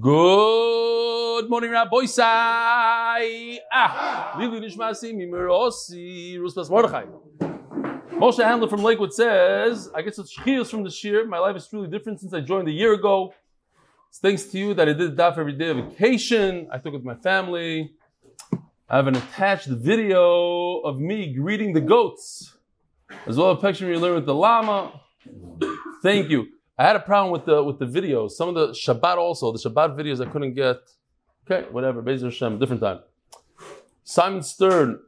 Good morning, Rabbi Sai. Ah, Lili Nishmasi Mimerosi Ruspas Mordechai. Moshe Handler from Lakewood says, I get such chiyos from the shir. My life is truly different since I joined a year ago. It's thanks to you that I did daf every day of vacation. I took it with my family. I have an attached video of me greeting the goats, as well as a picture you learn with the llama. Thank you. I had a problem with the with the videos. Some of the Shabbat also, the Shabbat videos I couldn't get. Okay, whatever. Bezer Hashem, different time. Simon Stern.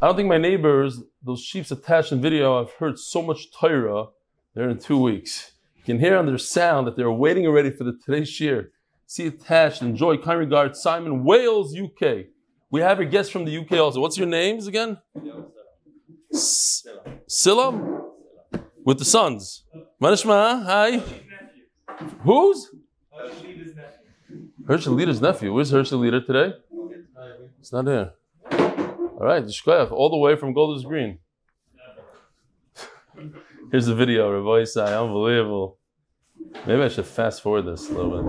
I don't think my neighbors, those sheeps attached in video, I've heard so much Torah there in two weeks. You can hear on their sound that they're waiting already for the today's shir. See attached. Enjoy. Kind regards, Simon Wales, UK. We have a guest from the UK also. What's your names again? S- Silam? With the sons. Manishma, hi. Whose? Herschel Leader's nephew. Where's Herschel Leader today? It's not here. All right, Shkoyach, all the way from Golders Green. Here's the video, Rabbi unbelievable. Maybe I should fast forward this a little bit.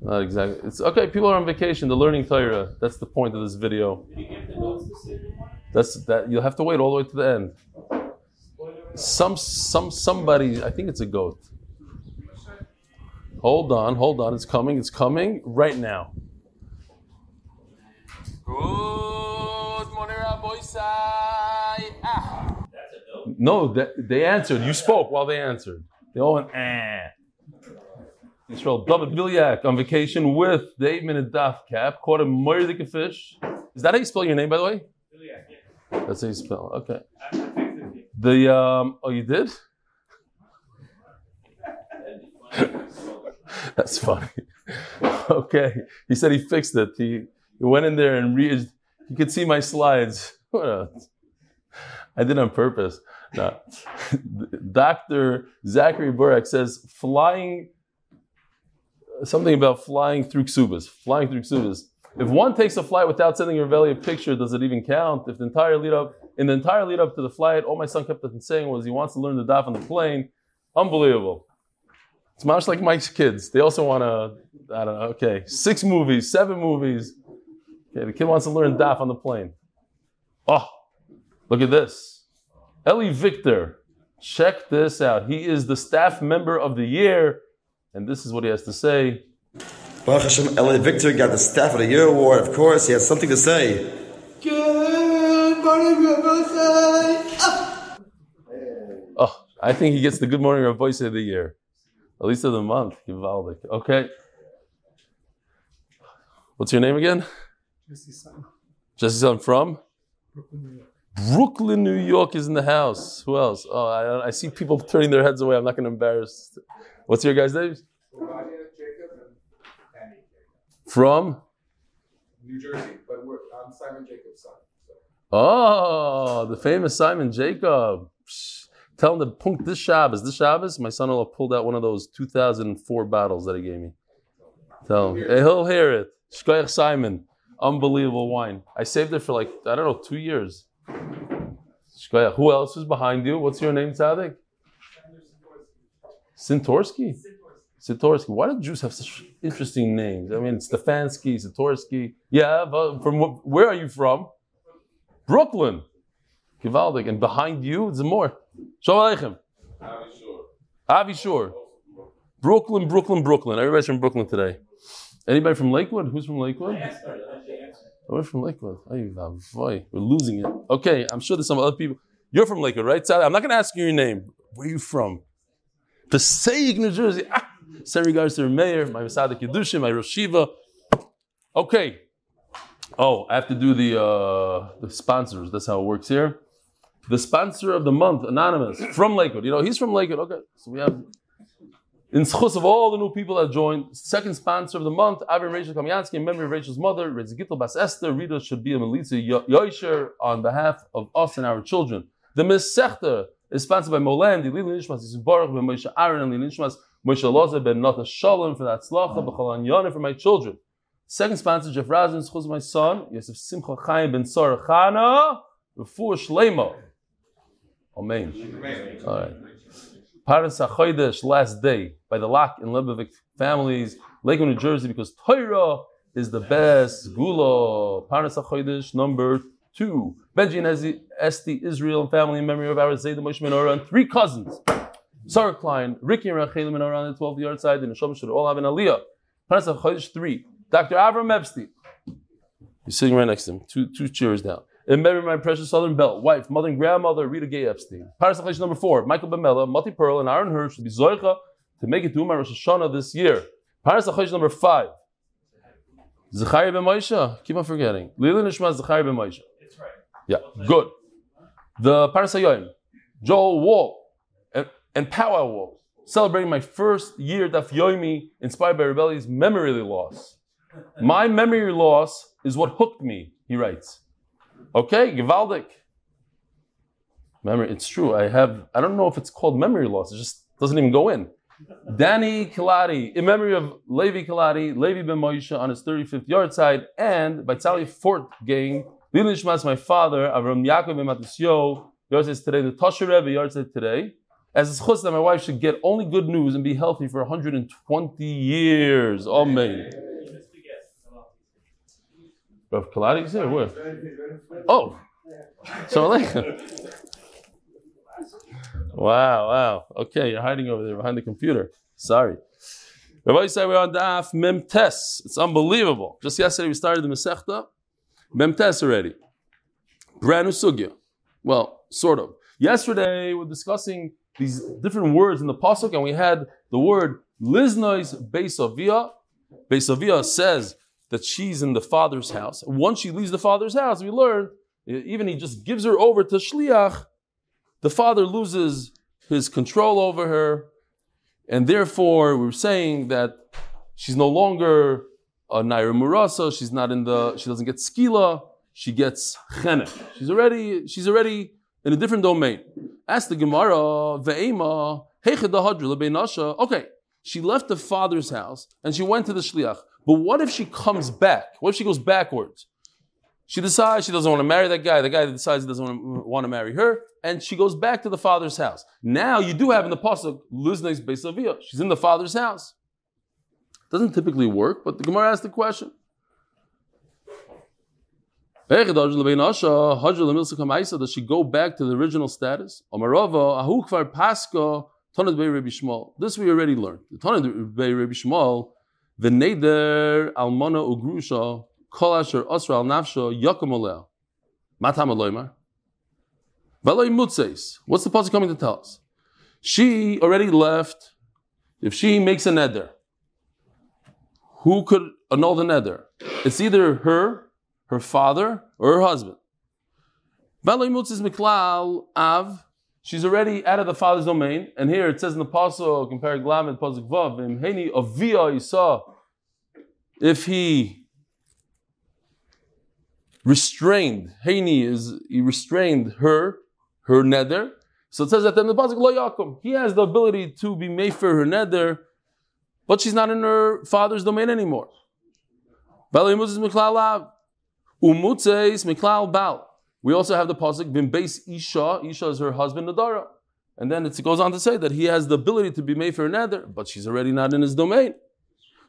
Not exactly. It's okay. People are on vacation. They're learning Torah. That's the point of this video. That's that. You'll have to wait all the way to the end. Some, some, somebody. I think it's a goat. Hold on, hold on. It's coming. It's coming right now. Good morning, Rabbi Ah. No, they, they answered. You spoke while they answered. They all went, eh. Israel, David Bilyak on vacation with the eight minute daf cap, caught a moirdik fish. Is that how you spell your name, by the way? That's how you spell. Okay. The um, oh, you did? That's funny. okay, he said he fixed it. He, he went in there and re- he could see my slides. What a, I did it on purpose. No. Dr. Zachary Burak says flying something about flying through ksubas. Flying through ksubas. If one takes a flight without sending your belly a picture, does it even count? If the entire lead up in the entire lead up to the flight, all my son kept on saying was he wants to learn the daf on the plane. Unbelievable. It's much like Mike's kids. They also want to, I don't know, okay, six movies, seven movies. Okay, the kid wants to learn daf on the plane. Oh, look at this. Eli Victor. Check this out. He is the staff member of the year. And this is what he has to say. Baruch Hashem, Eli Victor got the Staff of the Year award. Of course, he has something to say. Good morning, Rabbi ah. Oh, I think he gets the Good Morning Rav Voice of the year. At least of the month. Givaldik. Okay. What's your name again? Jesse Son, Jesse Son from? Brooklyn, New York. Brooklyn, New York is in the house. Who else? Oh, I, I see people turning their heads away. I'm not going to embarrass. What's your guys' names? Jacob and Danny Jacob. From? New Jersey, but we're, I'm Simon Jacob's son. So. Oh, the famous Simon Jacob. Psh, Tell him to punk this Shabbos. This Shabbos, my son-in-law pulled out one of those 2004 bottles that he gave me. Tell him. Hey, he'll hear it. Shkoyach Simon. Unbelievable wine. I saved it for like, I don't know, two years. Shkoyach. Who else is behind you? What's your name, Tzadik? Sintorsky? Sitorsky. Why do Jews have such interesting names? I mean, Stefanski, Sitorsky. Yeah, but from wh- where are you from? Brooklyn. Givaldik. And behind you, it's more. Shalom Aleichem. Avi Shore. Brooklyn, Brooklyn, Brooklyn. Everybody's from Brooklyn today. Anybody from Lakewood? Who's from Lakewood? Oh, we're from Lakewood. Ay, boy, we're losing it. Okay, I'm sure there's some other people. You're from Lakewood, right? I'm not going to ask you your name. Where are you from? Passaic, New Jersey. Ah, send regards to your mayor, my Masada Kedushin, my Rosh Shiva. Okay. Oh, I have to do the uh, the sponsors. That's how it works here. The sponsor of the month, anonymous from Lakewood. You know, he's from Lakewood. Okay, so we have in schus of all the new people that joined. Second sponsor of the month, Avram Rachel Kamyansky, in memory of Rachel's mother, Rezigitl Bas Esther. Rita should be a Melitza Yoisher on behalf of us and our children. The Mesechta is sponsored by Molan, the Lili Nishmas, Ben Moshe Aaron, and Lili Nishmas, Moshe Loza, Ben Nata Shalom, for that Tzlacha, B'chol Anyana, for my children. Second sponsor, Jeff Razin, schus my son, Yosef Simcha Chaim Ben Chana, Refuah Shlema. Amen. All right. Paras HaChodesh, last day, by the Lock and Lebovich families, Lakewood, New Jersey, because Torah is the best. Gula, Paras HaChodesh, number two. Benji and Esti, Israel, and family in memory of our Zayda Moshe Menorah, and three cousins. Sarah Klein, Ricky and Rachel Menorah on the 12 yahrzeit, and the Neshama should all have an Aliyah. Paras HaChodesh, three. Dr. Avram Epstein. He's sitting right next to him, two, two chairs down. In memory of my precious Southern Belle, wife, mother, and grandmother, Rita Gay Epstein. Paras HaChodesh number four, Michael Bemela, Mati Pearl, and Aaron Hirsch should be Zoicha to make it to my Rosh Hashanah this year. Paras HaChodesh number five, Zachariah ben Moshe. Keep on forgetting. Lili Nishma Zachariah ben Moshe. Yeah, good. The Paras Joel Wall, and, Powwow Wall, celebrating my first year Daf Yomi, inspired by Rebelli's memory loss. My memory loss is what hooked me, he writes. Okay, Givaldic. Memory, it's true. I have, I don't know if it's called memory loss, it just doesn't even go in. Danny Kilati, in memory of Levi Kilati, Levi ben Moshe on his 35th yahrzeit, and by Tali Fort gang, Lili my father, Avram Yaakov ben Matisyo, yard today, the Tosher Rebbe yahrzeit today, as it's chus that my wife should get only good news and be healthy for 120 years. Amen. Rav Kaladi is here? Where? Oh, so like. Wow, wow. Okay, you're hiding over there behind the computer. Sorry. Rabbi said we're on Daf Mem Tes. It's unbelievable. Just yesterday we started the Masechta. Mem Tes already. Brand new sugya. Well, sort of. Yesterday we're discussing these different words in the pasuk, and we had the word Liznois Beisavia. Beisavia says that she's in the father's house. Once she leaves the father's house, we learn even he just gives her over to shliach. The father loses his control over her, and therefore we're saying that she's no longer a naira murasa. She's not in the. She doesn't get skila. She gets chenek. She's already. She's already in a different domain. Ask the Gemara, ve'ema. Okay, she left the father's house and she went to the shliach. But what if she comes back? What if she goes backwards? She decides she doesn't want to marry that guy. The guy decides he doesn't want to, want to marry her, and she goes back to the father's house. Now you do have in the pasuk Luzne's Beisavia. She's in the father's house. Doesn't typically work, but the Gemara asked the question. Does she go back to the original status? This we already learned. The Tanad Bei Rabbi Shmuel, the Neder Almana Ugrusha, Kol Asher Osra Al Nafsha Yakum Oleh. Matam Aloymar. What's the pasuk coming to tell us? She already left. If she makes a neder, who could annul the neder? It's either her, her father, or her husband. Av. She's already out of the father's domain, and here it says in the pasuk, compare Glam pasuk Vav, Heni Avia Yisa. If he restrained, Heini is he restrained her, her nether. So it says that in the pasuk Lo Yakum, he has the ability to be made for her nether, but she's not in her father's domain anymore. Umutzeis miklal bal. We also have the pasuk bim base isha. Isha is her husband Nadara, and then it goes on to say that he has the ability to be made for her neder, but she's already not in his domain.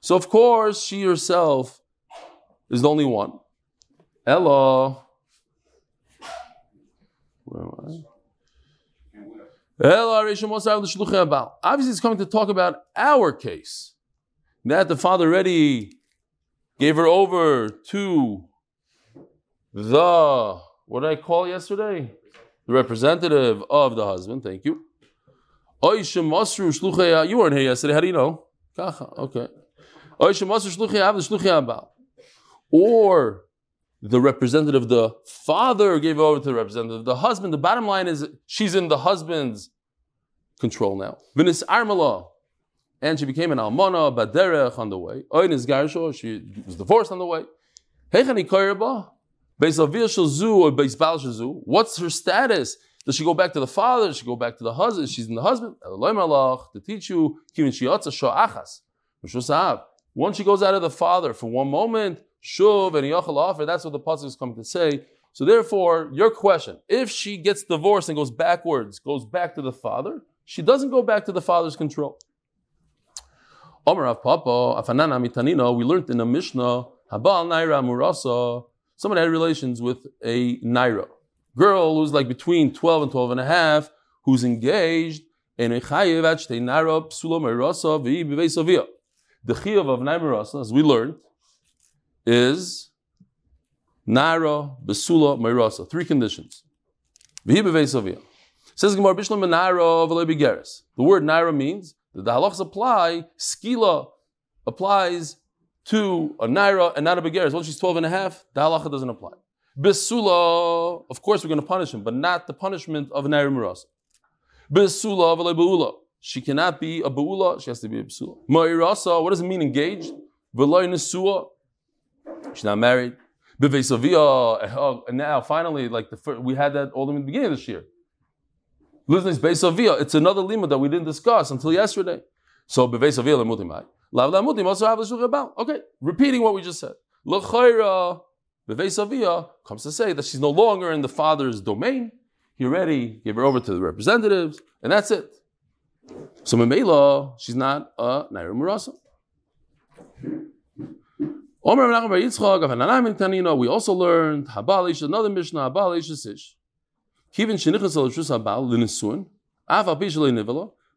So of course she herself is the only one. Hello. Where am I? Obviously, it's coming to talk about our case. That the father already gave her over to the, what did I call yesterday? The representative of the husband. Thank you. You weren't here yesterday. How do you know? Okay. Or the representative of the father gave over to the representative of the husband. The bottom line is she's in the husband's control now. Vinis Armala. And she became an almana, baderech on the way. She was divorced on the way. Avir Shazu or Shazu. What's her status? Does she go back to the father? Does she go back to the husband? She's in the husband. To teach you. Once she goes out of the father for one moment, Shuv and Yachal offer, that's what the pasuk is coming to say. So therefore, your question, if she gets divorced and goes backwards, goes back to the father, she doesn't go back to the father's control. Omer of Papa, Afanana we learned in the Mishnah, Habal Naira Murasa, someone had relations with a Naira. Girl who's like between 12 and 12 and a half, who's engaged in a Chayev Achte Naira Psula Murasa V'i Sovia. The Chayev of Naira as we learned, is Naira Besula Murasa. Three conditions. Says Gemara Bishlam Naira V'le Begeres. The word Naira means that the halachas apply, skila applies to a naira and not a begeres. Once she's 12 and a half, the halacha doesn't apply. Besula, of course we're going to punish him, but not the punishment of naira miras. Besula beula. She cannot be a beula, she has to be a besula. Ma'irasa, what does it mean engaged? V'loy nesua, she's not married. Bevesavia, oh, and now finally, like the first, we had that all in the beginning of this year. Luznis Beisavia, it's another lima that we didn't discuss until yesterday. So Beveisavia lemutimai. Lav lamutim also have the Okay, repeating what we just said. L'chayra Beveisavia comes to say that she's no longer in the father's domain. He already gave her over to the representatives, and that's it. So Memela, she's not a Naira Murasa. We also learned Habalish, another Mishnah, Habalish Sish.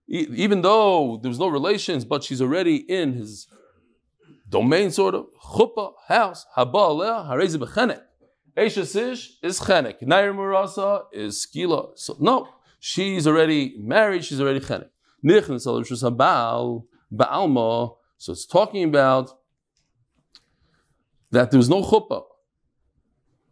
Even though there was no relations, but she's already in his domain, sort of chuppah house. Haba harezi bechenek. Eishasish is chenek. Nair murasa is skila. So no, she's already married. She's already chenek. Nichnas al habal baalma. So it's talking about that there was no chuppah.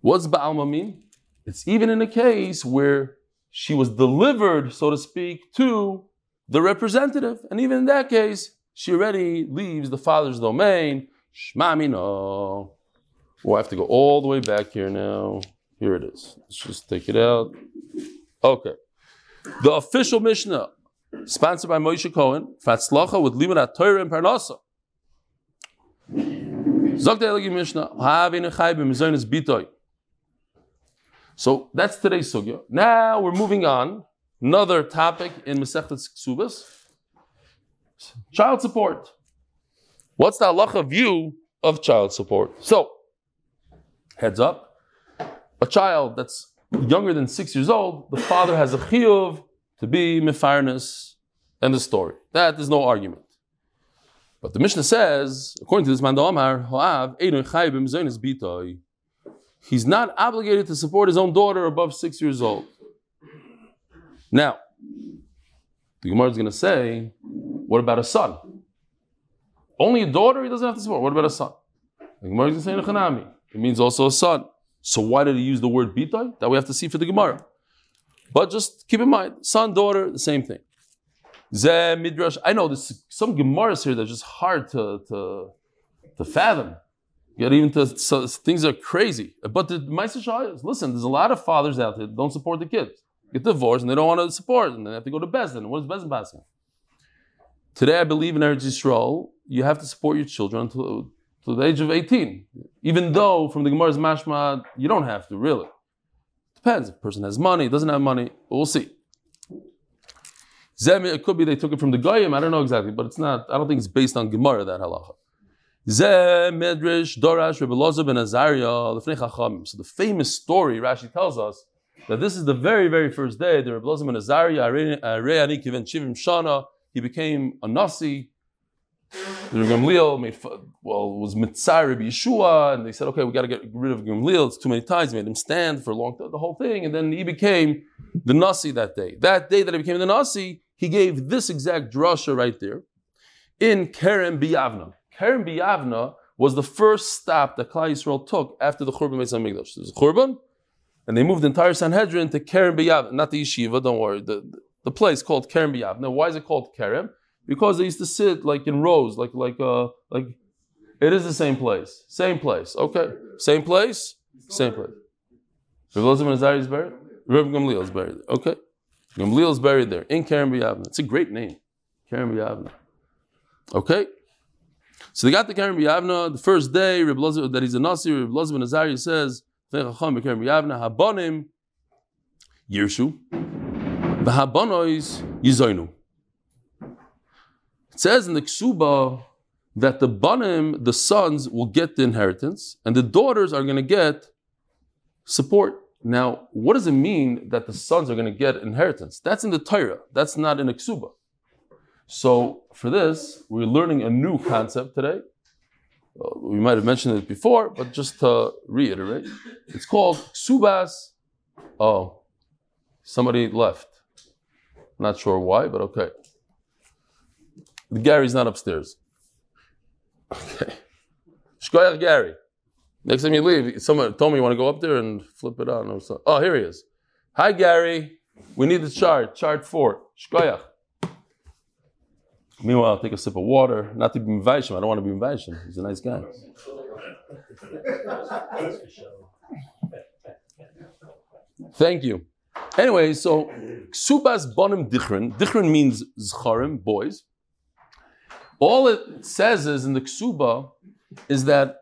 What's baalma mean? It's even in a case where she was delivered, so to speak, to the representative. And even in that case, she already leaves the father's domain. Shmamino. We'll oh, have to go all the way back here now. Here it is. Let's just take it out. Okay. The official Mishnah, sponsored by Moshe Cohen, Fatzlacha with Limud Torah and Parnasa. So that's today's sugya. Now we're moving on. Another topic in Masechet Ksubas. Child support. What's the halacha view of child support? So, heads up, a child that's younger than six years old, the father has a chiyuv to be mefarness and the story. That is no argument. But the Mishnah says, according to this man, Hoav, he's not obligated to support his own daughter above six years old. Now, the Gemara is going to say, what about a son? Only a daughter he doesn't have to support. What about a son? The Gemara is going to say, Nechanami. It means also a son. So why did he use the word bitay? That we have to see for the Gemara. But just keep in mind, son, daughter, the same thing. Ze midrash. I know there's some Gemaras here that's just hard to, to, to fathom. Get even to so, things are crazy. But the is listen, there's a lot of fathers out there that don't support the kids. Get divorced and they don't want to support, and they have to go to Bezdin. What is Bezdin passing? Today, I believe in Eretz Yisrael, you have to support your children until, to the age of 18. Even though, from the Gemara's mashma, you don't have to, really. Depends. If a person has money, doesn't have money, we'll see. It could be they took it from the Goyim, I don't know exactly, but it's not, I don't think it's based on Gemara, that halacha. Ze Medrash Dorash Rebbe ben Azariah. So the famous story Rashi tells us that this is the very very first day the Rebbe ben Azariah Re'ani Kiven Shivim Shana he became a Nasi. The Gamliel made well was Mitzar Rabbi Yeshua, and they said, okay, we got to get rid of Gamliel. It's too many times. Made him stand for a long time, the whole thing, and then he became the Nasi that day. That day that he became the Nasi, he gave this exact drasha right there in Kerem Biyavna. Kerem Biyavna was the first stop that Klal Yisrael took after the Churban Beis Hamikdash. There's Churban, and they moved the entire Sanhedrin to Kerem Biyavna, not the yeshiva. Don't worry, the, the place called Kerem Biyavna. Now, why is it called Kerem? Because they used to sit like in rows, like like uh like. It is the same place, same place. Okay, same place, same place. Rabbi Elazar Nazari is buried. Rabbi Gamliel is buried. There. Okay, Gamliel is buried there in Kerem Biyavna. It's a great name, Kerem Biyavna. Okay. So they got the Kerem Biyavna the first day. that he's a Nasi. Reb Lazar Nazari says, "Habonim yizoinu. It says in the Ksuba that the banim, the sons, will get the inheritance, and the daughters are going to get support. Now, what does it mean that the sons are going to get inheritance? That's in the Torah. That's not in the Ksuba. So for this, we're learning a new concept today. Uh, we might have mentioned it before, but just to reiterate, it's called subas. Oh, somebody left. Not sure why, but okay. Gary's not upstairs. Okay. Shkoyach Gary. Next time you leave, someone told me you want to go up there and flip it on. Or so. Oh, here he is. Hi, Gary. We need the chart. Chart four. Shkoyach. Meanwhile, I'll take a sip of water. Not to be Mvaishim. I don't want to be Mvaishim. He's a nice guy. Thank you. Anyway, so Ksubas Bonim Dichrin. Dichrin means Zcharim, boys. All it says is in the Ksuba is that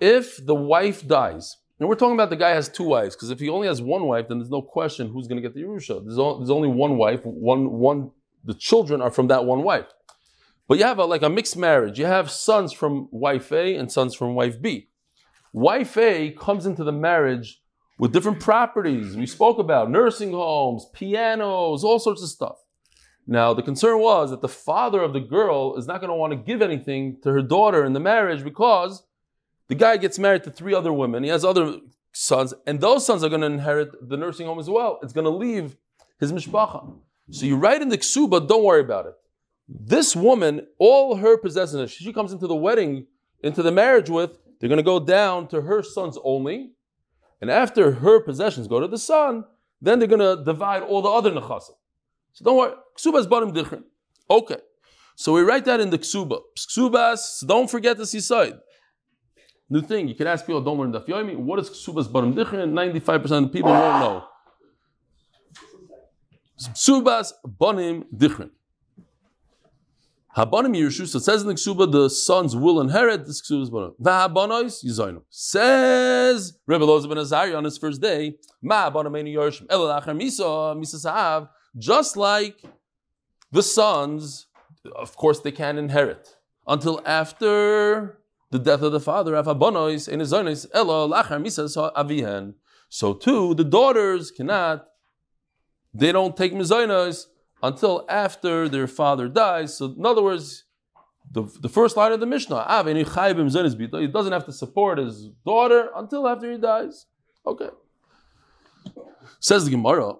if the wife dies, and we're talking about the guy has two wives, because if he only has one wife, then there's no question who's going to get the Yerusha. There's, there's only one wife, one, one, the children are from that one wife. But you have a, like a mixed marriage. You have sons from wife A and sons from wife B. Wife A comes into the marriage with different properties. We spoke about nursing homes, pianos, all sorts of stuff. Now, the concern was that the father of the girl is not going to want to give anything to her daughter in the marriage because the guy gets married to three other women. He has other sons, and those sons are going to inherit the nursing home as well. It's going to leave his mishpacha. So you write in the ksuba, don't worry about it. This woman, all her possessions, she comes into the wedding, into the marriage with, they're going to go down to her sons only. And after her possessions go to the son, then they're going to divide all the other nechasim. So don't worry. Ksuba is bottom different. Okay. So we write that in the ksuba. Ksubas, don't forget the side. New thing, you can ask people, don't learn the Yomi, what is Ksubas bottom different? 95% of people won't know. Ksubas bonim different. Habanim Yerushu, so it says in the Ksuba, the sons will inherit this Ksuba's bonim. Vahabonois, Yizoinu. Says Rebbe Loza ben Azariah on his first day, Ma bonomeinu Yerushim, Elalacher Misa, Misa Sahav, just like the sons, of course, they can't inherit until after the death of the father. Avabonois in his zonis elo lachar misas avihen. So too, the daughters cannot. They don't take mizonos until after their father dies. So in other words, the, the first line of the Mishnah, he doesn't have to support his daughter until after he dies. Okay. Says the Gemara.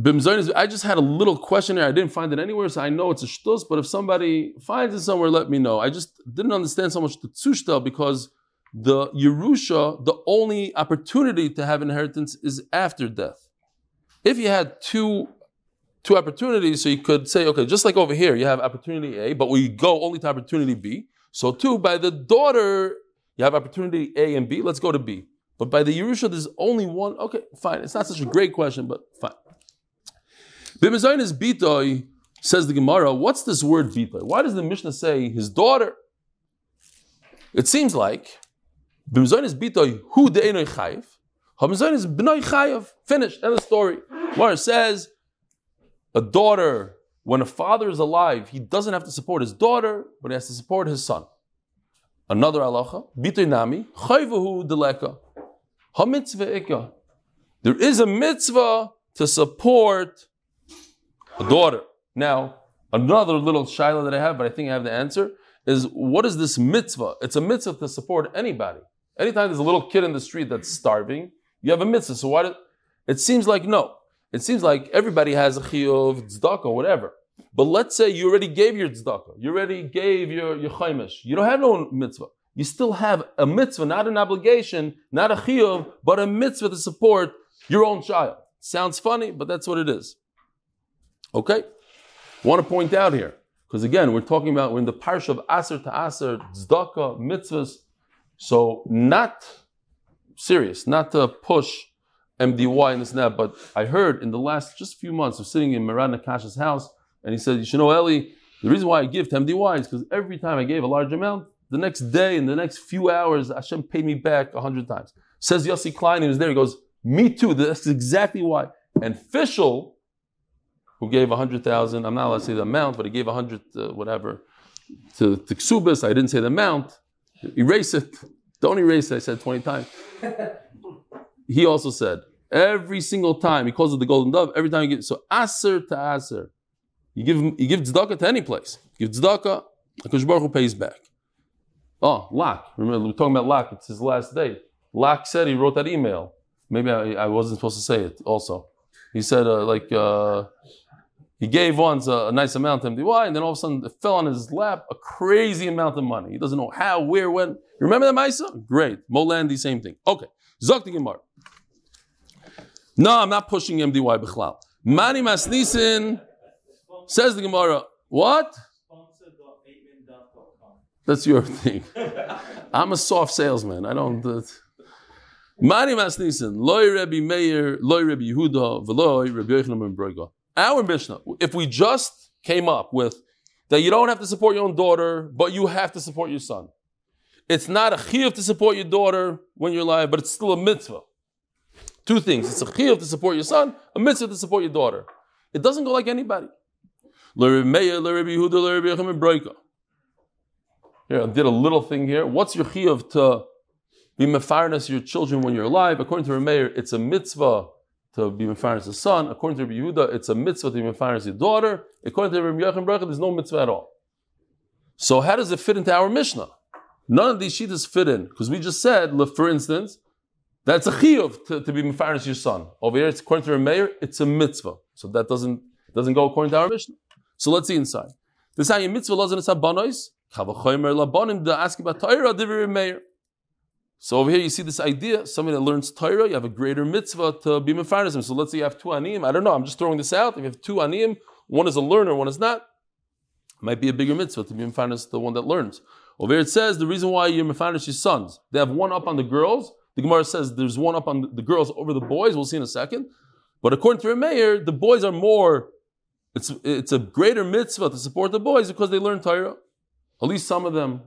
I just had a little question here. I didn't find it anywhere, so I know it's a shtus, but if somebody finds it somewhere, let me know. I just didn't understand so much the tzushta because the Yerusha, the only opportunity to have inheritance is after death. If you had two two opportunities, so you could say, okay, just like over here, you have opportunity A, but we go only to opportunity B. So too, by the daughter, you have opportunity A and B. Let's go to B. But by the Yerusha, there's only one. Okay, fine. It's not such a great question, but fine. B'mezainis bitoi says the Gemara. What's this word bitoi? Why does the Mishnah say his daughter? It seems like b'mezainis bitoi hu de'enoi chayiv. Hamezainis b'noi chayiv. Finished. End of story. It says a daughter when a father is alive, he doesn't have to support his daughter, but he has to support his son. Another halacha, bitoi nami chayivahu deleka. Hamitzvah ikka. There is a mitzvah to support a daughter. Now, another little shiloh that I have, but I think I have the answer, is what is this mitzvah? It's a mitzvah to support anybody. Anytime there's a little kid in the street that's starving, you have a mitzvah. So why? It seems like no. It seems like everybody has a chiyuv, tzedakah, whatever. But let's say you already gave your tzedakah, you already gave your your chaimish. You don't have no mitzvah. You still have a mitzvah, not an obligation, not a chiyuv, but a mitzvah to support your own child. Sounds funny, but that's what it is. Okay? Want to point out here, because again, we're talking about we're in the parsha of Aser to Aser, Tzedakah, mitzvahs. So not serious, not to push MDY and this and that, but I heard in the last just few months of sitting in Maran Nakash's house, and he said, You should know, Eli, the reason why I give to MDY is because every time I gave a large amount, the next day, in the next few hours, Hashem paid me back a hundred times. Says Yossi Klein, he was there, he goes, Me too, that's exactly why. And Fishel, who gave a hundred thousand. I'm not allowed to say the amount, but he gave a hundred uh, whatever to, to Ksubis. I didn't say the amount. Erase it. Don't erase it. I said 20 times. he also said, every single time, he calls it the golden dove, every time he get, so aser to aser. You give, you give tzedakah to any place. You give tzedakah, Akash Baruch Hu pays back. Oh, Lak. Remember, we're talking about Lak. It's his last day. Lak said he wrote that email. Maybe I, I wasn't supposed to say it also. He said, uh, like, uh, he gave once a, a nice amount to MDY, and then all of a sudden it fell on his lap a crazy amount of money. He doesn't know how, where, when. You remember that, Maisa? Great. Molandi, same thing. Okay. Zok the Gemara. No, I'm not pushing MDY Bichlal. Mani Masnisin says the Gemara. What? That's your thing. I'm a soft salesman. I don't. Uh, Mani Masnisin, loy Rebbe Meir, loy Rebbe Yehuda, veloy Rebbe Yochanan ben Broga. Our Mishnah, if we just came up with that you don't have to support your own daughter, but you have to support your son. It's not a chiyuv to support your daughter when you're alive, but it's still a mitzvah. Two things. It's a chiyuv to support your son, a mitzvah to support your daughter. It doesn't go like anybody. Here, I did a little thing here. What's your chiyuv to be mefarnas your children when you're alive? According to Rameir, it's a mitzvah to be mefarnas a son. According to Rabbi Yehuda, it's a mitzvah to be mefarnas your daughter. According to Rabbi Yochanan there's no mitzvah at all. So how does it fit into our Mishnah? None of these shitas fit in because we just said, for instance, that's a chiyuv to, to be mefarnas your son. Over here, it's according to Rameir, it's a mitzvah. So that doesn't doesn't go according to our mission. So let's see inside. This is how mitzvah lazan is habanos. Kavachoymer labanim da ask about Torah divrei Meir. So over here you see this idea, somebody that learns Torah, you have a greater mitzvah to be mefarnasim. So let's say you have two aniyim. I don't know, I'm just throwing this out. If you have two aniyim, one is a learner, one is not, might be a bigger mitzvah to be mefarnas the one that learns. Over here it says the reason why you're mefarnas your sons. They have one up on the girls. The Gemara says there's one up on the girls over the boys. We'll see in a second. But according to Rameir, the boys are more, it's, it's a greater mitzvah to support the boys because they learn Torah. At least some of them.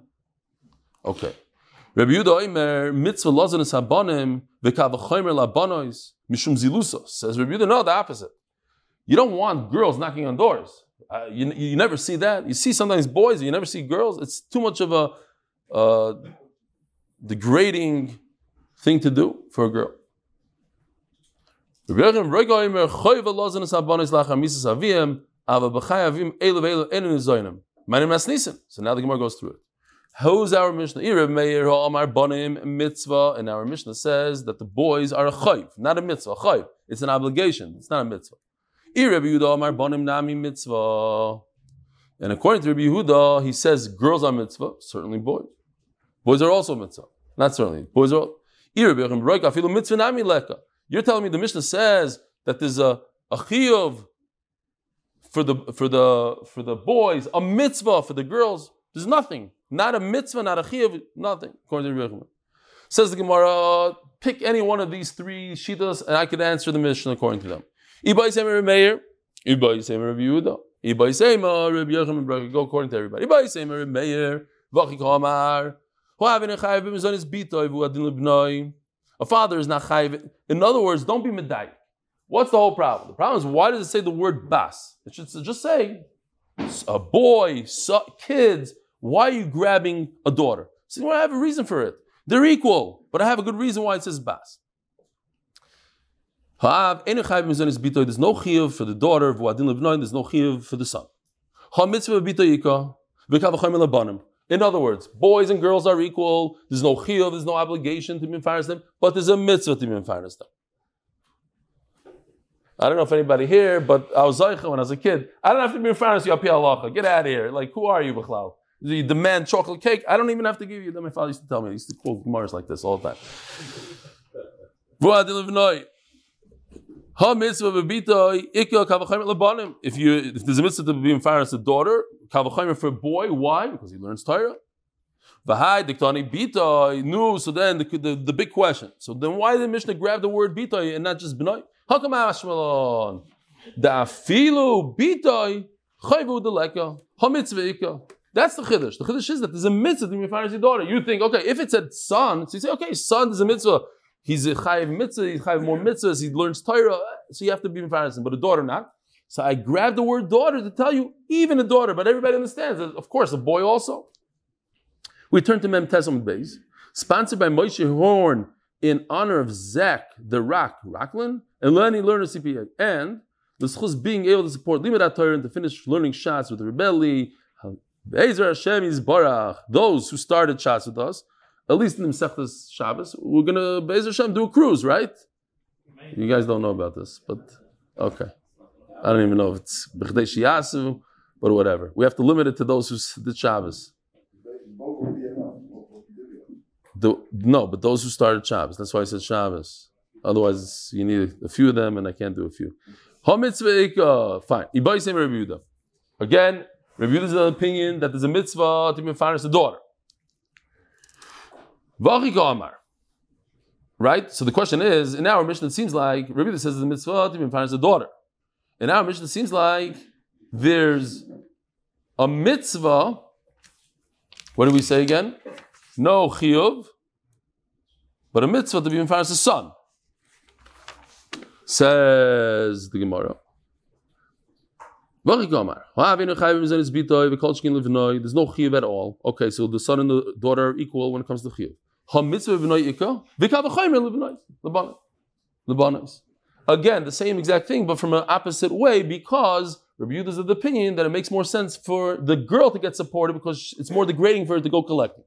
Okay. Rabbi Yehuda Omer, mitzvah lazan es habanim, v'kavachomer labanos, mishum zilusos. Says Rabbi Yehuda, no, the opposite. You don't want girls knocking on doors. Uh, you, you never see that. You see sometimes boys, you never see girls. It's too much of a uh, degrading thing to do for a girl. My name is Nisan. So now the Gemara goes through it. Who's our Mishnah? Mitzvah, and our Mishnah says that the boys are a chayv, not a mitzvah. Chayv, it's an obligation. It's not a mitzvah, and according to Rabbi Yehuda, he says girls are mitzvah, certainly boys. Boys are also mitzvah, not certainly. Boys are. Yechim. You're telling me the Mishnah says that there's a a chiyuv for the for the for the boys, a mitzvah for the girls. There's nothing. Not a mitzvah, not a chiyuv, nothing. According to Rabbi. Says the Gemara, pick any one of these three shitas, and I could answer the Mishnah according to them. Ibai Meir, Ibai Rabbi Yehuda, Ibai Rabbi Yochanan Baruch. Go according to everybody. Ibai Meir, Vachi Kamar, A father is not chayiv. In other words, don't be medai. What's the whole problem? The problem is why does it say the word bas? It should just say a boy, so, kids. Why are you grabbing a daughter? See, well, I have a reason for it. They're equal, but I have a good reason why it says bas. There's no chiyuv for the daughter. of There's no chiyuv for the son. In other words, boys and girls are equal. There's no chiyuv. There's no obligation to be them, but there's a mitzvah to be them. I don't know if anybody here, but I was Zaycha when I was a kid. I don't have to be of you, halacha. Get out of here. Like, who are you, Bechlau? You demand chocolate cake. I don't even have to give you. That my father used to tell me. He used to quote Gemara's like this all the time. If you if there's a mitzvah to be in as a daughter, kavachimer for a boy, why? Because he learns Torah. V'hai diktani bitay. No, so then the, the, the big question. So then why did Mishnah grab the word bitay and not just b'nai? How come Ashmalon? The afilu bitay chayvu deleka hamitzvah That's the chiddush. The chiddush is that there's a mitzvah to be your daughter. You think, okay, if it said son, so you say, okay, son is a mitzvah. He's a chayiv mitzvah. He's chayiv more mitzvahs. He learns Torah, so you have to be mefarnasim. But a daughter not. So I grabbed the word daughter to tell you, even a daughter, but everybody understands. that, Of course, a boy also. We turn to Mem Tesam Beis, sponsored by Moshe Horn in honor of Zach the Rock Rocklin and Lenny Learner CPA. And the schus being able to support Limud Torah and to finish learning Shas with Rebelli, Bezer Hashem is Barach, those who started Shas with us, at least in the Mesechtas Shabbos, we're gonna Bezer Hashem do a cruise, right? You guys don't know about this, but okay. I don't even know if it's B'chdei Shiyasu, but whatever. We have to limit it to those who did Shabbos. The, no, but those who started Shabbos. That's why I said Shabbos. Otherwise, you need a few of them, and I can't do a few. Ha-mitzvah. Fine. Ibaysim Rabbi Yehuda. Again, Rabbi Yehuda's opinion that there's a mitzvah to be mefaris the daughter. Right? So the question is, in our mission, it seems like Rabbi says a mitzvah to be mefaris the daughter. In our mission, it seems like there's a mitzvah. What do we say again? No chiyuv, but a mitzvah to be mefaris the son. Says the Gemara. There's no chiyuv at all. Okay, so the son and the daughter are equal when it comes to chiyuv. Again, the same exact thing, but from an opposite way, because Rabbi Yehuda is of the opinion that it makes more sense for the girl to get supported because it's more degrading for her to go collecting.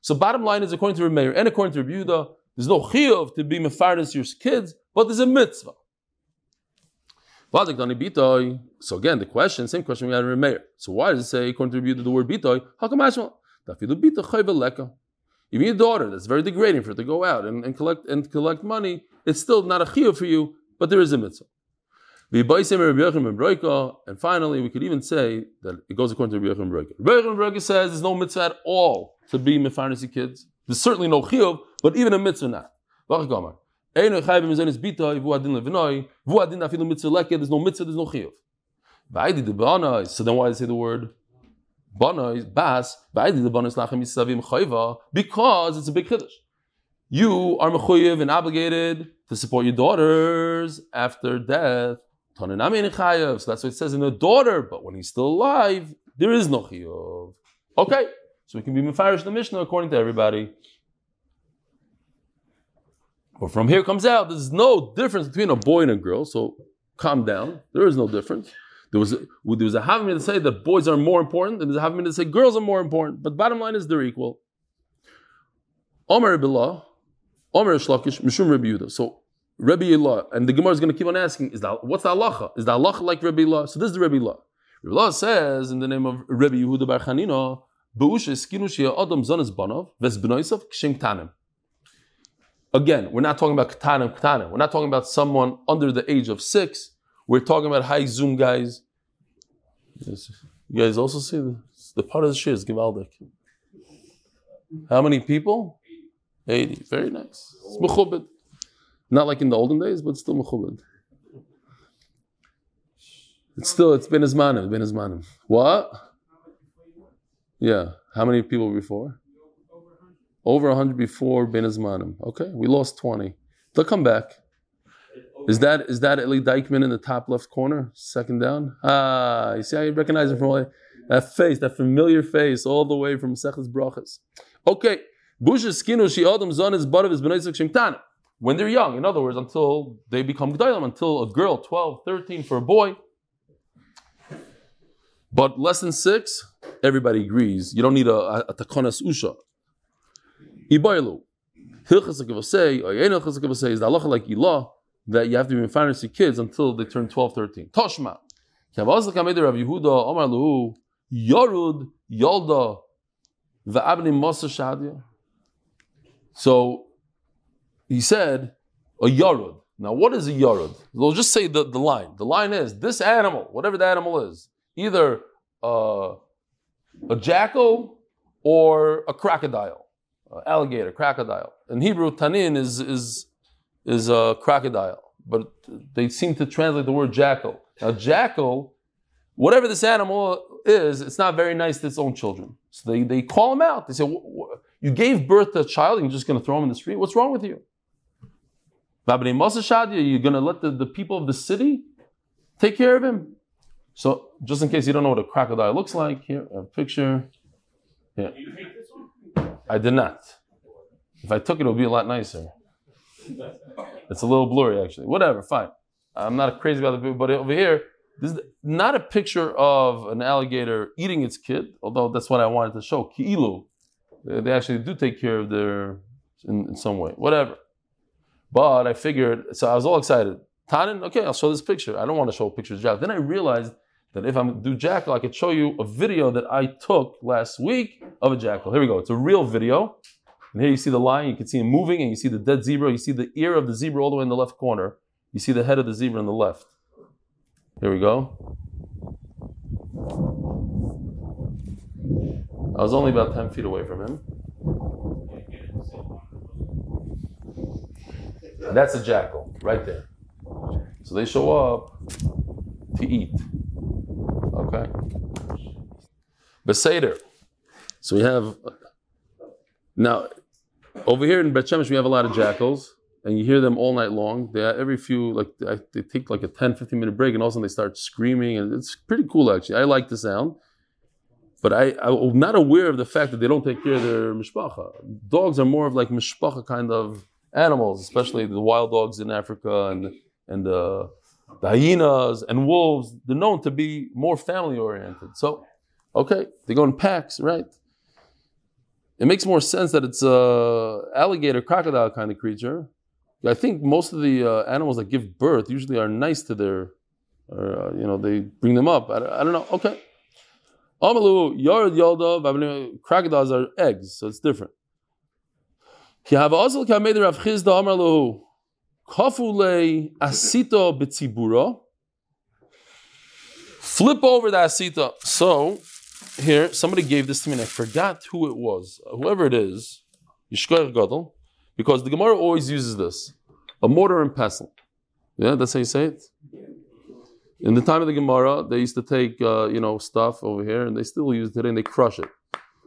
So bottom line is, according to Rabbi Meir and according to Rabbi Yehuda, there's no chiyuv to be mefardes your kids, but there's a mitzvah. So again, the question, same question we had in Meir. So why does it say, according to the word bitoy? How come Ashma? Even your daughter, that's very degrading for her to go out and, and collect and collect money. It's still not a chiyuv for you, but there is a mitzvah. And finally, we could even say that it goes according to Rabbi Yochanan Broika. Rabbi Broika says there's no mitzvah at all to be mefarnesi kids. There's certainly no chiyuv, but even a mitzvah not. There's no mitzvah, there's no chiyuv. So then why does it say the word Bas, the Lachem Chayva, because it's a big Kiddush. You are mechuyev and obligated to support your daughters after death. So that's what it says in the daughter, but when he's still alive, there is no chiyuv. Okay, so we can be mefarish the Mishnah according to everybody. But from here comes out, there's no difference between a boy and a girl. So calm down. There is no difference. There was a, there was a havamina to say that boys are more important, and there's a havamina to say girls are more important. But bottom line is they're equal. Omer Billah, Omer Shlakish, Mishum Rabbi Yehuda. So Rabbi Yehuda, and the Gemara is going to keep on asking, is that what's the halacha? Is the halacha like Rabbi Yehuda? So this is the Rabbi Yehuda. Rabbi Yehuda says in the name of Rabbi Yehuda Bar Chanina. Again, we're not talking about katanim katanim. We're not talking about someone under the age of six. We're talking about high zoom guys. Yes. You guys also see the, the part of the shir is Givaldik. How many people? 80. Very nice. It's mechubed. Not like in the olden days, but still mechubed. It's still, it's been Ismanim, been Ismanim. What? Yeah. How many people before? Over 100 before Ben Ismanim. Okay, we lost 20. They'll come back. Is that is that Eli Dykman in the top left corner, second down? Ah, you see how you recognize him from all that face, that familiar face, all the way from Sechas Brachas. Okay, Busha skinu she adam zon is but of his benoisak shemtana. When they're young, in other words, until they become g'daylam, until a girl, 12, 13 for a boy. But less than six, everybody agrees. You don't need a, a, a takonas usha. Ibaylu. Hilchas say, or yen hilchas say, is the halacha like ilah that you have to be in mefarnesi kids until they turn 12, 13. Toshma. Yehuda Omar Yorud Yolda Va'abni Mosa Shadia. So he said a Yorud. Now what is a Yorud? We'll just say the, the line. The line is this animal, whatever the animal is, either uh, a jackal or a crocodile, uh, alligator, crocodile. In Hebrew, tanin is is is a crocodile, but they seem to translate the word jackal. Now, jackal, whatever this animal is, it's not very nice to its own children. So they, they call him out. They say, You gave birth to a child and you're just going to throw him in the street? What's wrong with you? You're going to let the, the people of the city take care of him. So just in case you don't know what a crocodile looks like, here a picture. Here. I did not. If I took it, it would be a lot nicer. It's a little blurry, actually. Whatever, fine. I'm not crazy about the but over here, this is not a picture of an alligator eating its kid, although that's what I wanted to show. Ki'ilu. They actually do take care of their in, in some way. Whatever. But I figured, so I was all excited. Tannen, okay, I'll show this picture. I don't want to show pictures of jackal. Then I realized that if I'm do jackal, I could show you a video that I took last week of a jackal. Here we go. It's a real video. And here you see the lion, you can see him moving, and you see the dead zebra. You see the ear of the zebra all the way in the left corner. You see the head of the zebra on the left. Here we go. I was only about 10 feet away from him. And That's a jackal, right there. So they show up to eat. Okay. Beseder. So we have now over here in Bet Shemesh we have a lot of jackals, and you hear them all night long. They every few like they take like a 10, 15 minute break, and all of a sudden they start screaming, and it's pretty cool actually. I like the sound. But I, I'm not aware of the fact that they don't take care of their mishpacha. Dogs are more of like mishpacha kind of animals, especially the wild dogs in Africa and and the, the hyenas and wolves. They're known to be more family oriented. So, okay, they go in packs, right? It makes more sense that it's a alligator, crocodile kind of creature. I think most of the uh, animals that give birth usually are nice to their, or, uh, you know, they bring them up. I, I don't know. Okay. Amalu, yard yolda, crocodiles are eggs, so it's different. Asito. Flip over the asita. So here, somebody gave this to me, and I forgot who it was. Whoever it is, Yishkoyer Gadol, because the Gemara always uses this, a mortar and pestle. Yeah, that's how you say it. In the time of the Gemara, they used to take uh, you know stuff over here, and they still use it today, and they crush it.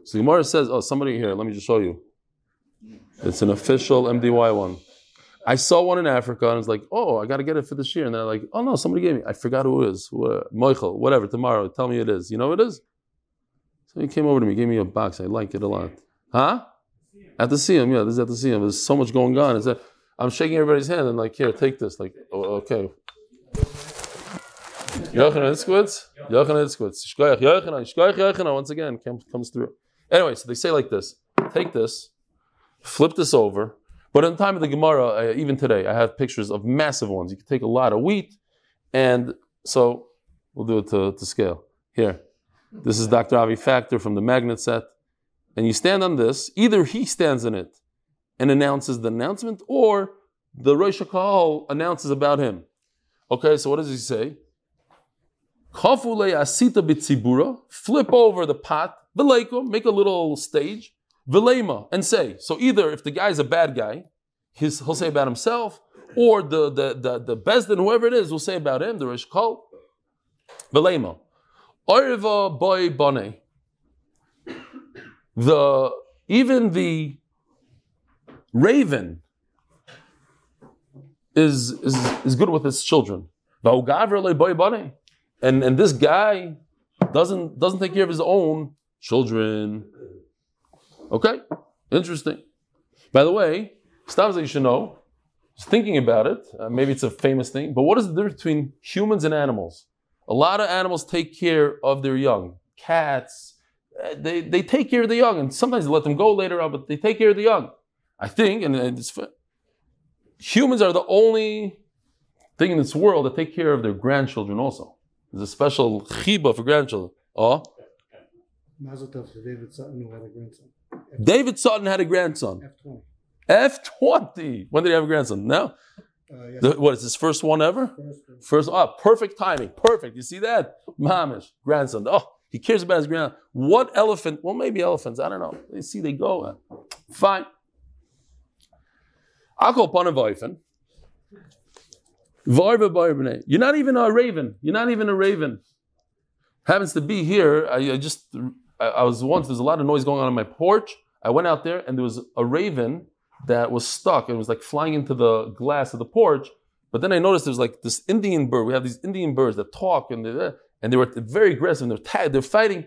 So the Gemara says, "Oh, somebody here. Let me just show you. It's an official MDY one. I saw one in Africa, and I was like, "Oh, I got to get it for this year." And they're like, "Oh no, somebody gave me. I forgot who it is. Who, Michael, whatever. Tomorrow, tell me it is. You know it is." So he came over to me, gave me a box. I like it a lot. Huh? At the Siyam, yeah, this is at the Siyam. There's so much going on. It's a, I'm shaking everybody's hand and like, here, take this. Like, oh, okay. Once again, comes, through. Anyway, so they say like this take this, flip this over. But in the time of the Gemara, even today, I have pictures of massive ones. You can take a lot of wheat, and so we'll do it to, to scale. Here, this is Dr. Avi Factor from the magnet set. And you stand on this, either he stands in it and announces the announcement, or the Rosh Hakahal announces about him. Okay, so what does he say? Kafule asita bitzibura, flip over the pot, veleiko, make a little stage, velema, and say. So either if the guy's a bad guy, his, he'll say about himself, or the the the, the Beis Din, whoever it is, will say about him, the Rosh Hakahal, velema. Orva boy bone. The even the raven is, is, is good with its children. And, and this guy doesn't, doesn't take care of his own children. Okay, interesting. By the way, stuff that you should know, just thinking about it, uh, maybe it's a famous thing, but what is the difference between humans and animals? A lot of animals take care of their young. Cats, uh, they, they take care of the young, and sometimes they let them go later on, but they take care of the young. I think, and it's humans are the only thing in this world that take care of their grandchildren also. There's a special chiba for grandchildren. Oh, Mazel tov to David Sutton who had a grandson. David Sutton had a grandson. F20. F20. When did he have a grandson? No. Uh, yes, The- what is his first one ever? first, First, oh, perfect timing. Perfect. You see that? Mamish, grandson. Oh, he cares about his grandson. What elephant? Well, maybe elephants. I don't know. They see, they go. Fine. I'll call Barbane. You're not even a raven. You're not even a raven. Happens to be here. I, I just, I, I was once, there's a lot of noise going on on my porch. I went out there and there was a raven that was stuck. It was like flying into the glass of the porch But then I noticed there's like this Indian bird. We have these Indian birds that talk and they and they were very aggressive. They're they're fighting.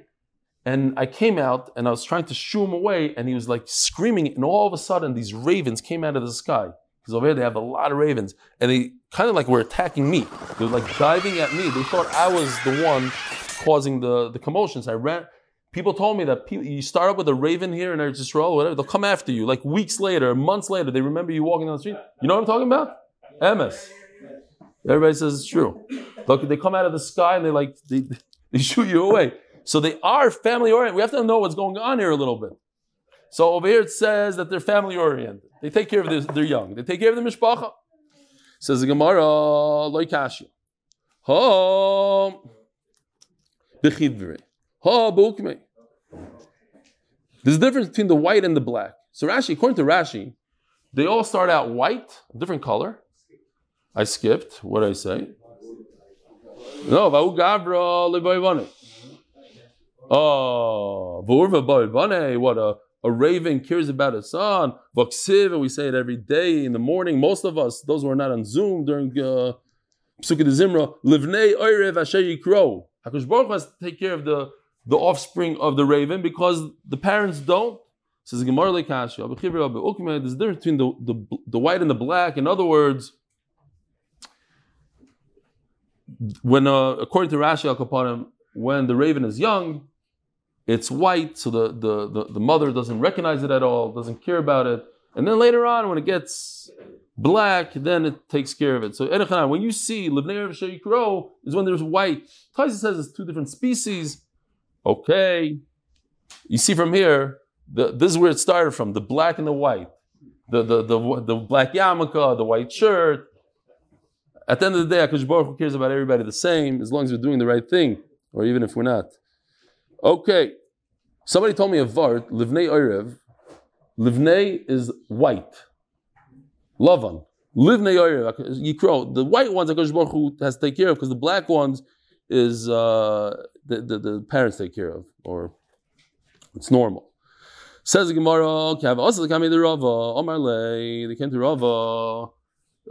And I came out and I was trying to shoo him away, and he was like screaming. And all of a sudden, these ravens came out of the sky. Because over here they have a lot of ravens, and they kind of like were attacking me. They were like diving at me. They thought I was the one causing the, the commotions. I ran. People told me that people, you start up with a raven here in Eretz Yisrael, whatever, they'll come after you. Like weeks later, months later, they remember you walking down the street. You know what I'm talking about? MS. Everybody says it's true. Look, they come out of the sky and they like they, they shoot you away. So they are family oriented. We have to know what's going on here a little bit. So over here it says that they're family oriented. They take care of their, young. They take care of the mishpacha. Says the Gemara, loikashia. Ha bechivre. Ha. There's a difference between the white and the black. So Rashi, according to Rashi, they all start out white, different color. I skipped. What did I say? No, Vau Gavra Levoivane. Oh, what a, a raven cares about his son. Voksiv, and we say it every day in the morning. Most of us, those who are not on Zoom during uh, Pesukei de Zimra, Livnei Oirev Asher. HaKadosh Baruch has to take care of the, the offspring of the raven because the parents don't. Says there's a difference between the, the, the white and the black. In other words, when uh, according to Rashi Al when the raven is young, it's white, so the, the, the, the, mother doesn't recognize it at all, doesn't care about it. And then later on, when it gets black, then it takes care of it. So when you see Livnei Yikro is when there's white. Taisa says it's two different species. Okay. You see from here, the, this is where it started from, the black and the white. The, the, the, the black yarmulke, the white shirt. At the end of the day, Akash Baruch Hu cares about everybody the same, as long as we're doing the right thing, or even if we're not. Okay. Somebody told me a Vart, Livnei Oirev. Livnei is white. Lavan. Livnei Oirev. Yikro. The white ones Akash Baruch Hu has to take care of, because the black ones is uh, the, the, the parents take care of, or it's normal. Says the Gemara, also came to Rava, Omar Le, they came to Rava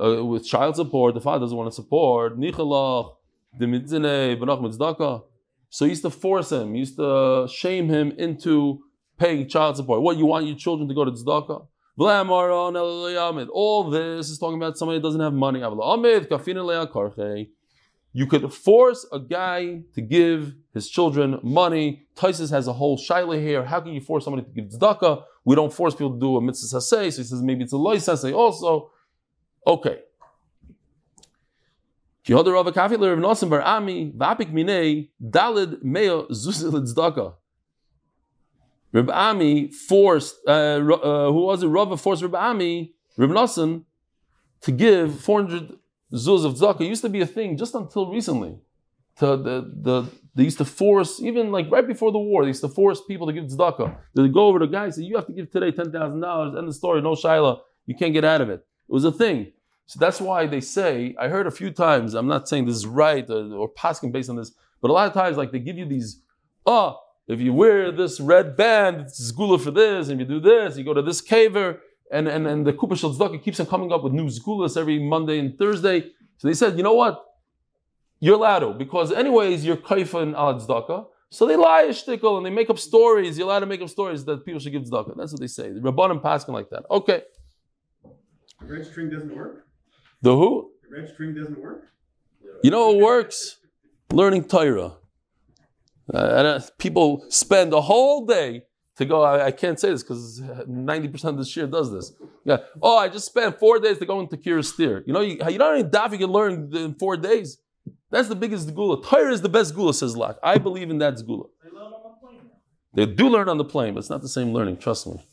uh, with child support, the father doesn't want to support, Nichalach, the Mitzine, Benach Mitzdaka. So he used to force him, he used to shame him into paying child support. What, you want your children to go to Tzedakah? All this is talking about somebody that doesn't have money. You could force a guy to give his children money. Tysus has a whole shaila here. How can you force somebody to give tzedakah? We don't force people to do a mitzvah saseh. So he says maybe it's a loy saseh also. Okay. Kihoda Rav Kafi Rav Nosim Bar Ami Vapik Minei Dalid Meo Zuzil Tzedakah. Reb Ami forced, uh, uh, who was it? Rav forced Reb Ami, Reb Nosim, to give 400 zuz of tzedakah It used to be a thing just until recently. To the, the, they used to force, even like right before the war, they used to force people to give tzedakah. They go over to guys and say, You have to give today $10,000, end the story, no shaila, you can't get out of it. It was a thing. So that's why they say, I heard a few times, I'm not saying this is right or, or passing based on this, but a lot of times, like they give you these, oh, if you wear this red band, it's zgula for this, and you do this, you go to this caver, and, and, and the Kupa Shal keeps on coming up with new zgulas every Monday and Thursday. So they said, you know what? You're allowed because anyways, you're kaifa and al tzedakah. So they lie a shtickle and they make up stories. You're allowed to make up stories that people should give tzedakah. That's what they say. Rabbanim passing like that. Okay. The red string doesn't work? The who? The red string doesn't work? You know what works? Learning Torah. Uh, uh, people spend a whole day to go. I, I can't say this because ninety percent of the shir does this. Yeah. Oh, I just spent four days to go into Kira Steer. You know, you, you don't need daf you can learn in four days. That's the biggest gula. Torah is the best gula, says Lach. I believe in that gula. They do learn on the plane, but it's not the same learning. Trust me.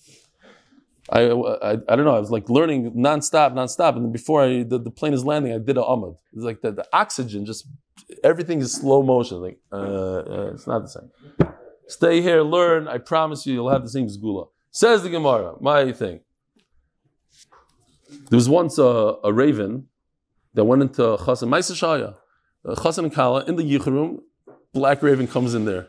I, I, I don't know. I was like learning nonstop, nonstop, and before I, the, the plane is landing, I did a amud. It's like the, the oxygen just everything is slow motion. Like uh, uh, it's not the same. Stay here, learn. I promise you, you'll have the same zgula. Says the Gemara. My thing. There was once a, a raven that went into Chassan Maisa Shaya, Chassan and Kala in the Yichroom. Black raven comes in there.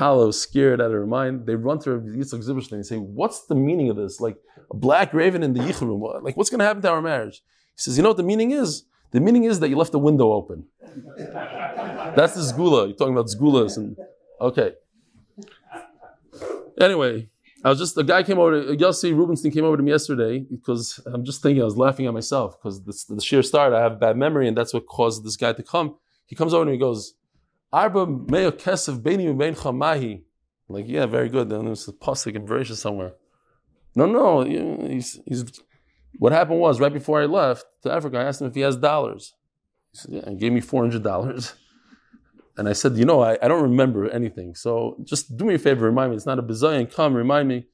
Was scared out of her mind. They run to Yitzchak Zilberstein and say, "What's the meaning of this? Like a black raven in the Yichroom? Like what's going to happen to our marriage?" He says, you know what the meaning is? The meaning is that you left the window open. That's the zgula. You're talking about zgulas and okay. Anyway, I was just a guy came over. To, Yossi Rubinstein came over to me yesterday because I'm just thinking I was laughing at myself because the, the sheer start I have a bad memory and that's what caused this guy to come. He comes over and he goes, "Arba meo kesef beni ubein chamahi." Like, yeah, very good. Then there's a pasuk in Bereshit somewhere. No, no, he's, he's. What happened was right before I left to Africa, I asked him if he has dollars. He said, "Yeah," and gave me four hundred dollars. And I said, you know, I, I don't remember anything. So just do me a favor, remind me. It's not a bizayan. Come, remind me.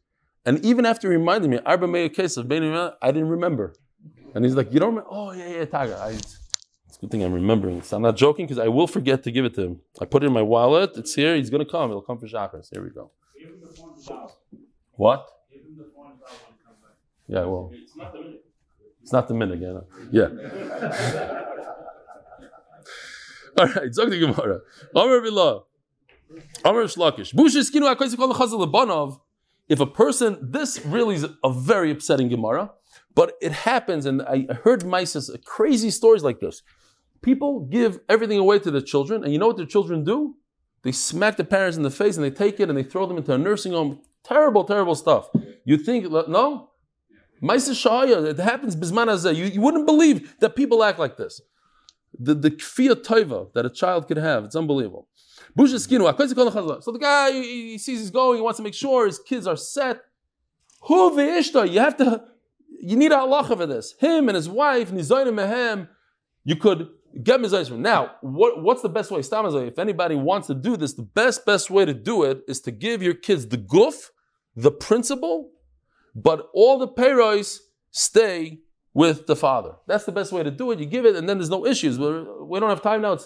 And even after reminding me, Arba case of I didn't remember. And he's like, you don't remember? Oh, yeah, yeah, Taga. I, it's a good thing I'm remembering. So I'm not joking because I will forget to give it to him. I put it in my wallet. It's here. He's going to come. It'll come for Shachas. Here we go. What? Yeah, well. It's not the minute again. Yeah. All right, Zog the Gemara. Amr Billah. Amr Shlakish. Busheskinu akaisi kol chazal lebanov. If a person, this really is a very upsetting Gemara, but it happens, and I heard Mises uh, crazy stories like this. People give everything away to their children, and you know what their children do? They smack the parents in the face and they take it and they throw them into a nursing home. Terrible, terrible stuff. You think, no? Mises Shahaya, it happens you, you wouldn't believe that people act like this the, the kfiyah toiva that a child could have. It's unbelievable. So the guy, he sees he's going, he wants to make sure his kids are set. Who You have to, you need a halacha for this. Him and his wife, nizayin mehem, you could get mizayis from. Now, what, what's the best way? If anybody wants to do this, the best, best way to do it is to give your kids the guf, the principle, but all the payrois stay with the father. That's the best way to do it. You give it, and then there's no issues. We're, we do not have time now.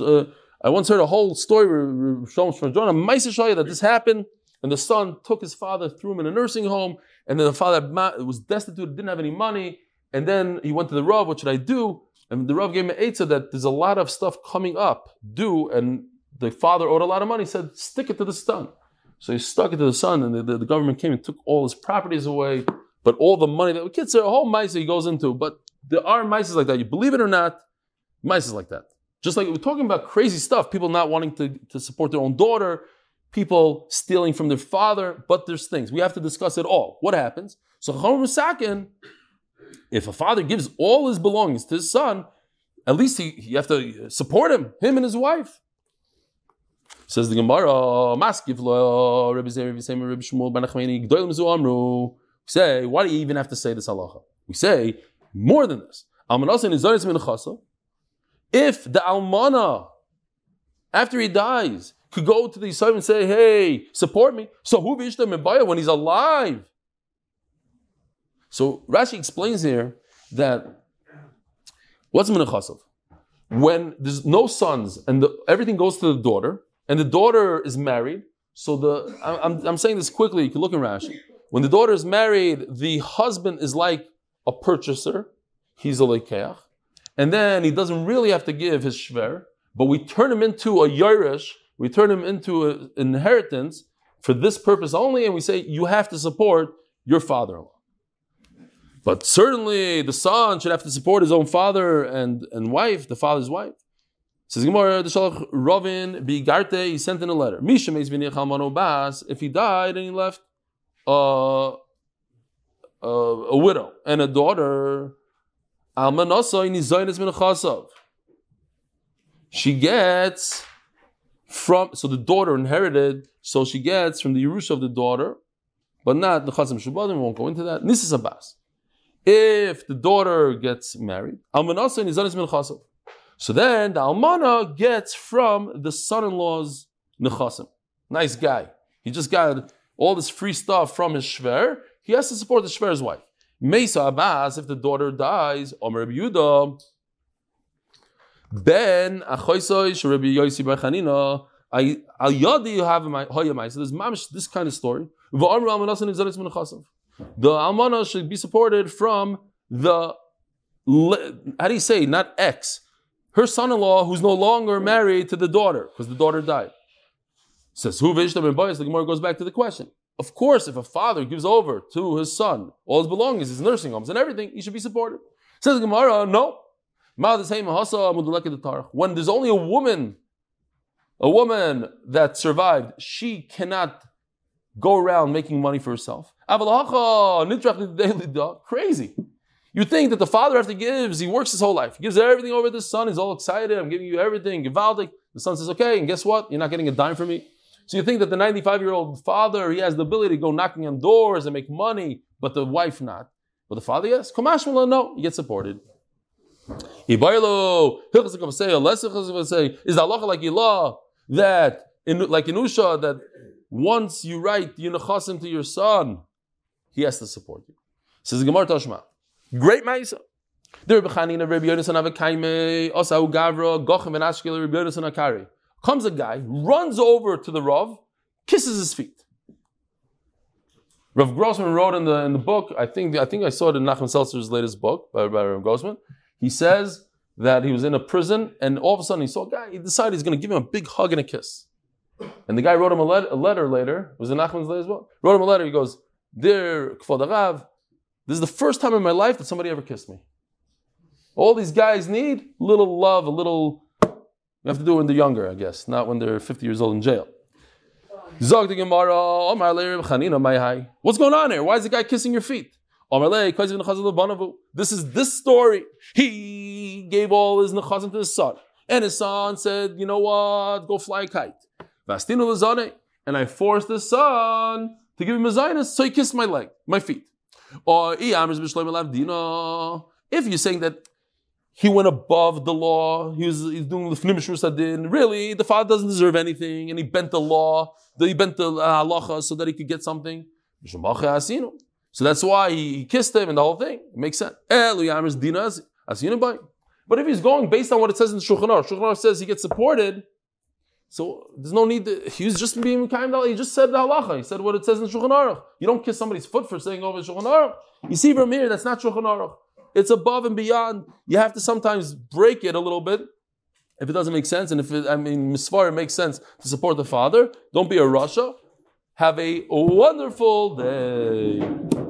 Uh, I once heard a whole story from Jonah that this happened, and the son took his father, threw him in a nursing home, and then the father was destitute, didn't have any money, and then he went to the Rav, what should I do? And the Rav gave an answer that there's a lot of stuff coming up, do, and the father owed a lot of money, said, stick it to the son. So he stuck it to the son, and the, the, the government came and took all his properties away, but all the money that kids, a whole mice he goes into. But there are mice like that. You believe it or not, mice like that. Just like we're talking about crazy stuff, people not wanting to, to support their own daughter, people stealing from their father, but there's things. We have to discuss it all. What happens? So Chacham if a father gives all his belongings to his son, at least he, you have to support him, him and his wife. Says the Gemara, Rabbi Rabbi Ben we say, why do you even have to say this halacha? We say more than this. If the almana, after he dies, could go to the Yisrael and say, hey, support me. So who vishta mebaya when he's alive? So Rashi explains here that what's minachasov? When there's no sons and the, everything goes to the daughter, and the daughter is married, so the I'm, I'm saying this quickly, you can look in Rashi. When the daughter is married, the husband is like a purchaser. He's a lekeach. And then he doesn't really have to give his shver, but we turn him into a yirish, we turn him into an inheritance for this purpose only, and we say, you have to support your father-in-law. But certainly the son should have to support his own father and, and wife, the father's wife. Says Gemara, the Shalach Rovin Bigarte, he sent in a letter. If he died and he left a, a, a widow and a daughter, she gets from so the daughter inherited, so she gets from the Yerusha of the daughter, but not the Chazim Shabbatim. We won't go into that. This is Abbas. If the daughter gets married, Almanasa and Izanis min So then the Almana gets from the son-in-law's nechasim. Nice guy. He just got all this free stuff from his shver, he has to support the shver's wife. Mesa Abbas, if the daughter dies, Omer Yudah, Ben Achoisoi Rabbi Yosi Bachanina, Al Yadi you have Hoyamai. So there's mamish this kind of story. The almana should be supported from the how do you say not ex, her son-in-law who's no longer married to the daughter because the daughter died. Says who Vishtam and Bayas, the Gemara goes back to the question. Of course, if a father gives over to his son all his belongings, his nursing homes, and everything, he should be supported. Says the Gemara, no. When there's only a woman, a woman that survived, she cannot go around making money for herself. Crazy. You think that the father after gives, he works his whole life. He gives everything over to the son. He's all excited. I'm giving you everything. Givaldik. The son says, okay, and guess what? You're not getting a dime from me. So you think that the 95 year old father, he has the ability to go knocking on doors and make money, but the wife not. But the father, yes. Kamashmala, no. You get supported. Is the halacha like Ilah that in like in Usha that once you write Yunachasim to your son, he has to support you. Says Gemara Toshma. Great Maisa. The Rebbe Chanina, Rebbe Avakaime, Osau Gavra, Gochem and Akari. Comes a guy, runs over to the Rav, kisses his feet. Rav Grossman wrote in the in the book, I think I think I saw it in Nachman Seltzer's latest book by, by Rav Grossman. He says that he was in a prison and all of a sudden he saw a guy, he decided he's going to give him a big hug and a kiss. And the guy wrote him a, a letter later, it was in Nachman's latest book, wrote him a letter, he goes, Dear Arav, this is the first time in my life that somebody ever kissed me. All these guys need a little love, a little. You have to do it when they're younger, I guess, not when they're 50 years old in jail. What's going on here? Why is the guy kissing your feet? This is this story. He gave all his nechazim to his son. And his son said, you know what, go fly a kite. And I forced the son to give him a zionist, so he kissed my leg, my feet. Or if you're saying that he went above the law, he was he's doing the fnim really, the father doesn't deserve anything, and he bent the law, he bent the uh, halacha so that he could get something. So that's why he kissed him and the whole thing. It makes sense. But if he's going based on what it says in Shulchan Aruch, Shulchan Aruch says he gets supported, so there's no need. To, he was just being kind. He just said the halacha. He said what it says in Shulchan Aruch. You don't kiss somebody's foot for saying over Shulchan Aruch. You see from here, that's not Shulchan Aruch. It's above and beyond. You have to sometimes break it a little bit if it doesn't make sense. And if it, I mean, misfar, it makes sense to support the father. Don't be a Russia. Have a wonderful day.